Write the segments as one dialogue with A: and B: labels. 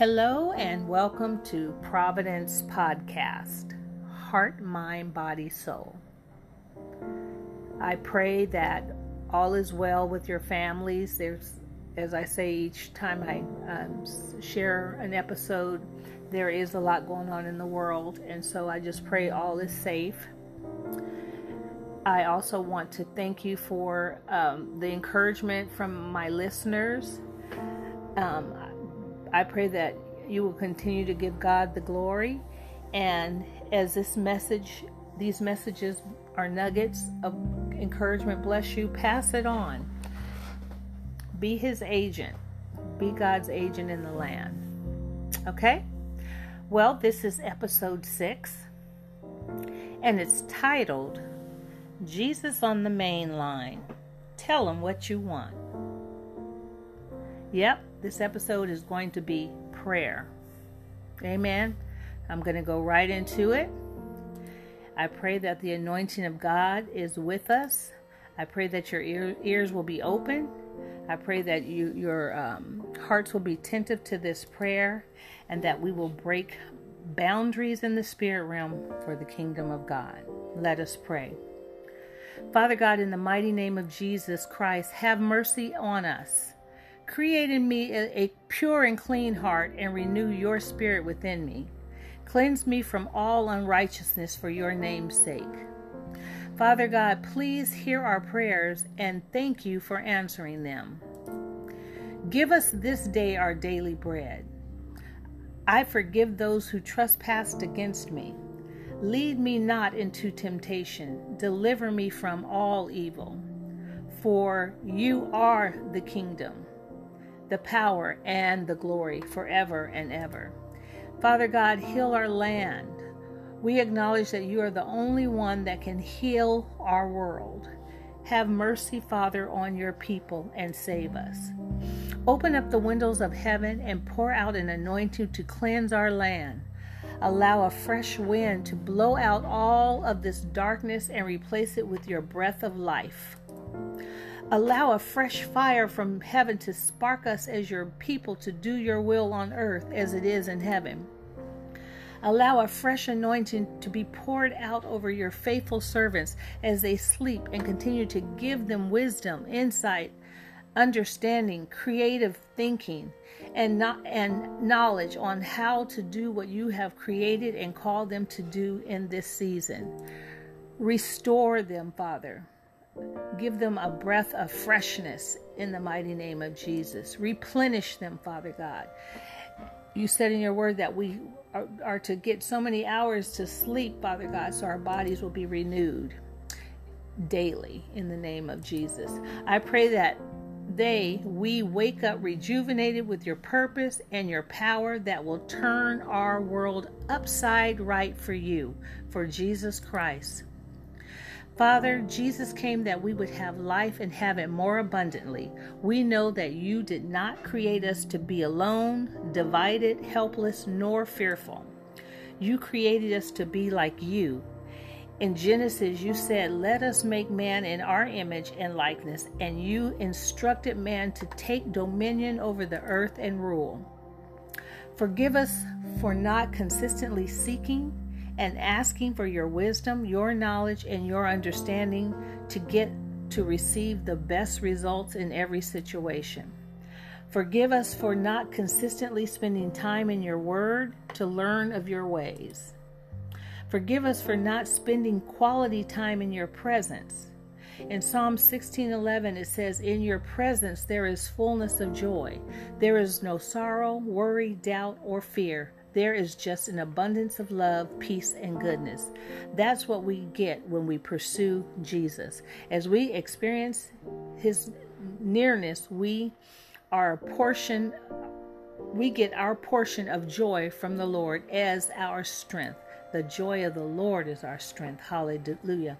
A: Hello, and welcome to Providence Podcast Heart, Mind, Body, Soul. I pray that all is well with your families. There's, as I say each time I um, share an episode, there is a lot going on in the world, and so I just pray all is safe. I also want to thank you for um, the encouragement from my listeners. Um, I pray that you will continue to give God the glory. And as this message, these messages are nuggets of encouragement, bless you, pass it on. Be his agent, be God's agent in the land. Okay? Well, this is episode six, and it's titled Jesus on the Main Line. Tell him what you want. Yep, this episode is going to be prayer. Amen. I'm going to go right into it. I pray that the anointing of God is with us. I pray that your ear, ears will be open. I pray that you, your um, hearts will be attentive to this prayer and that we will break boundaries in the spirit realm for the kingdom of God. Let us pray. Father God, in the mighty name of Jesus Christ, have mercy on us. Create in me a, pure and clean heart and renew your spirit within me. Cleanse me from all unrighteousness for your name's sake. Father God, please hear our prayers and thank you for answering them. Give us this day our daily bread. I forgive those who trespassed against me. Lead me not into temptation. Deliver me from all evil. For you are the kingdom the power and the glory forever and ever. Father God, heal our land. We acknowledge that you are the only one that can heal our world. Have mercy, Father, on your people and save us. Open up the windows of heaven and pour out an anointing to cleanse our land. Allow a fresh wind to blow out all of this darkness and replace it with your breath of life. Allow a fresh fire from heaven to spark us as your people to do your will on earth as it is in heaven. Allow a fresh anointing to be poured out over your faithful servants as they sleep and continue to give them wisdom, insight, understanding, creative thinking, and not, and knowledge on how to do what you have created and called them to do in this season. Restore them, Father. Give them a breath of freshness in the mighty name of Jesus. Replenish them, Father God. You said in your word that we are, are, to get so many hours to sleep, Father God, so our bodies will be renewed daily in the name of Jesus. I pray that they, we wake up rejuvenated with your purpose and your power that will turn our world upside right for you, for Jesus Christ. Father, Jesus came that we would have life and have it more abundantly. We know that you did not create us to be alone, divided, helpless, nor fearful. You created us to be like you. In Genesis, you said, Let us make man in our image and likeness, and you instructed man to take dominion over the earth and rule. Forgive us for not consistently seeking and asking for your wisdom, your knowledge, and your understanding to get to receive the best results in every situation. Forgive us for not consistently spending time in your word to learn of your ways. Forgive us for not spending quality time in your presence. In Psalm 16:11 it says in your presence there is fullness of joy. There is no sorrow, worry, doubt or fear. There is just an abundance of love, peace, and goodness. That's what we get when we pursue Jesus. As we experience his nearness, we are a portion we get our portion of joy from the Lord as our strength. The joy of the Lord is our strength. Hallelujah.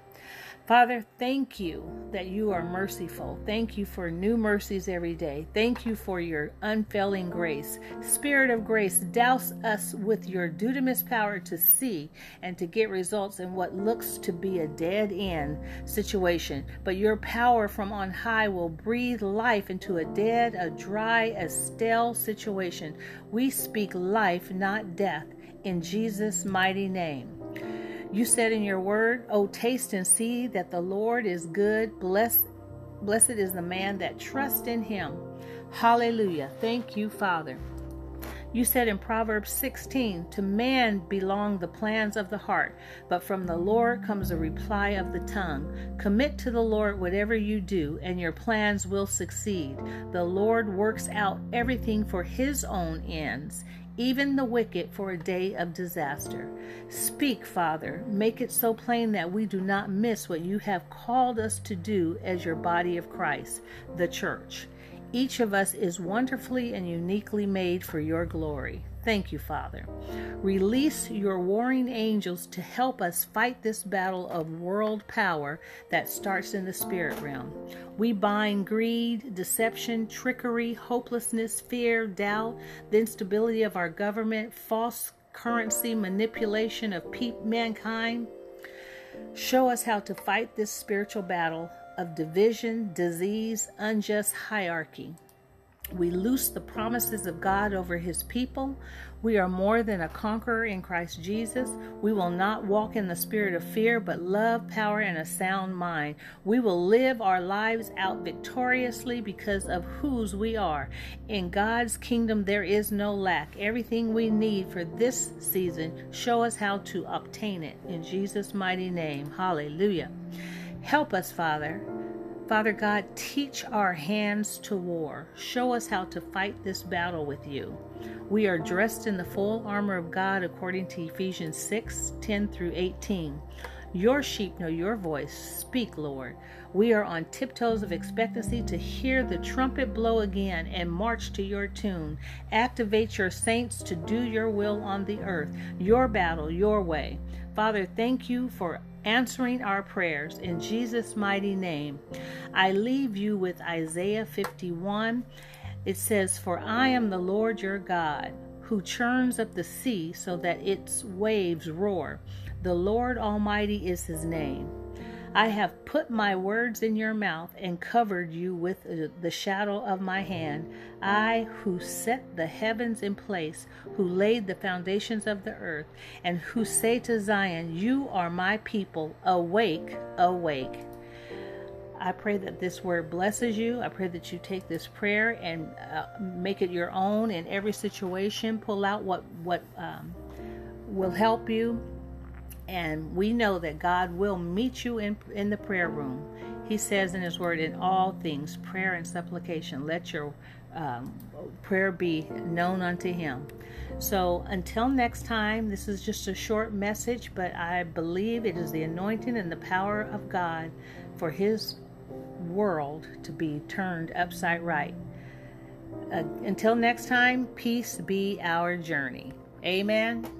A: Father, thank you that you are merciful. Thank you for new mercies every day. Thank you for your unfailing grace. Spirit of grace, douse us with your dunamis power to see and to get results in what looks to be a dead end situation. But your power from on high will breathe life into a dead, a dry, a stale situation. We speak life, not death, in Jesus' mighty name. You said in your word, Oh, taste and see that the Lord is good. Blessed, blessed is the man that trusts in him. Hallelujah. Thank you, Father. You said in Proverbs 16, To man belong the plans of the heart, but from the Lord comes a reply of the tongue. Commit to the Lord whatever you do, and your plans will succeed. The Lord works out everything for his own ends even the wicked for a day of disaster. Speak, Father, make it so plain that we do not miss what you have called us to do as your body of Christ, the church. Each of us is wonderfully and uniquely made for your glory. Thank you, Father. Release your warring angels to help us fight this battle of world power that starts in the spirit realm. We bind greed, deception, trickery, hopelessness, fear, doubt, the instability of our government, false currency, manipulation of pe- mankind. Show us how to fight this spiritual battle of division, disease, unjust hierarchy. We loose the promises of God over his people. We are more than a conqueror in Christ Jesus. We will not walk in the spirit of fear, but love, power, and a sound mind. We will live our lives out victoriously because of whose we are. In God's kingdom, there is no lack. Everything we need for this season, show us how to obtain it. In Jesus' mighty name, hallelujah. Help us, Father Father God, teach our hands to war. Show us how to fight this battle with you. We are dressed in the full armor of God according to Ephesians 6 10 through 18. Your sheep know your voice. Speak, Lord. We are on tiptoes of expectancy to hear the trumpet blow again and march to your tune. Activate your saints to do your will on the earth, your battle, your way. Father, thank you for answering our prayers. In Jesus' mighty name, I leave you with Isaiah 51. It says, For I am the Lord your God, who churns up the sea so that its waves roar. The Lord Almighty is his name. I have put my words in your mouth and covered you with the shadow of my hand. I, who set the heavens in place, who laid the foundations of the earth, and who say to Zion, You are my people, awake, awake. I pray that this word blesses you. I pray that you take this prayer and uh, make it your own in every situation. Pull out what what um, will help you and we know that God will meet you in, in the prayer room. He says in His Word, in all things, prayer and supplication, let your um, prayer be known unto Him. So until next time, this is just a short message, but I believe it is the anointing and the power of God for His world to be turned upside right. Uh, until next time, peace be our journey. Amen.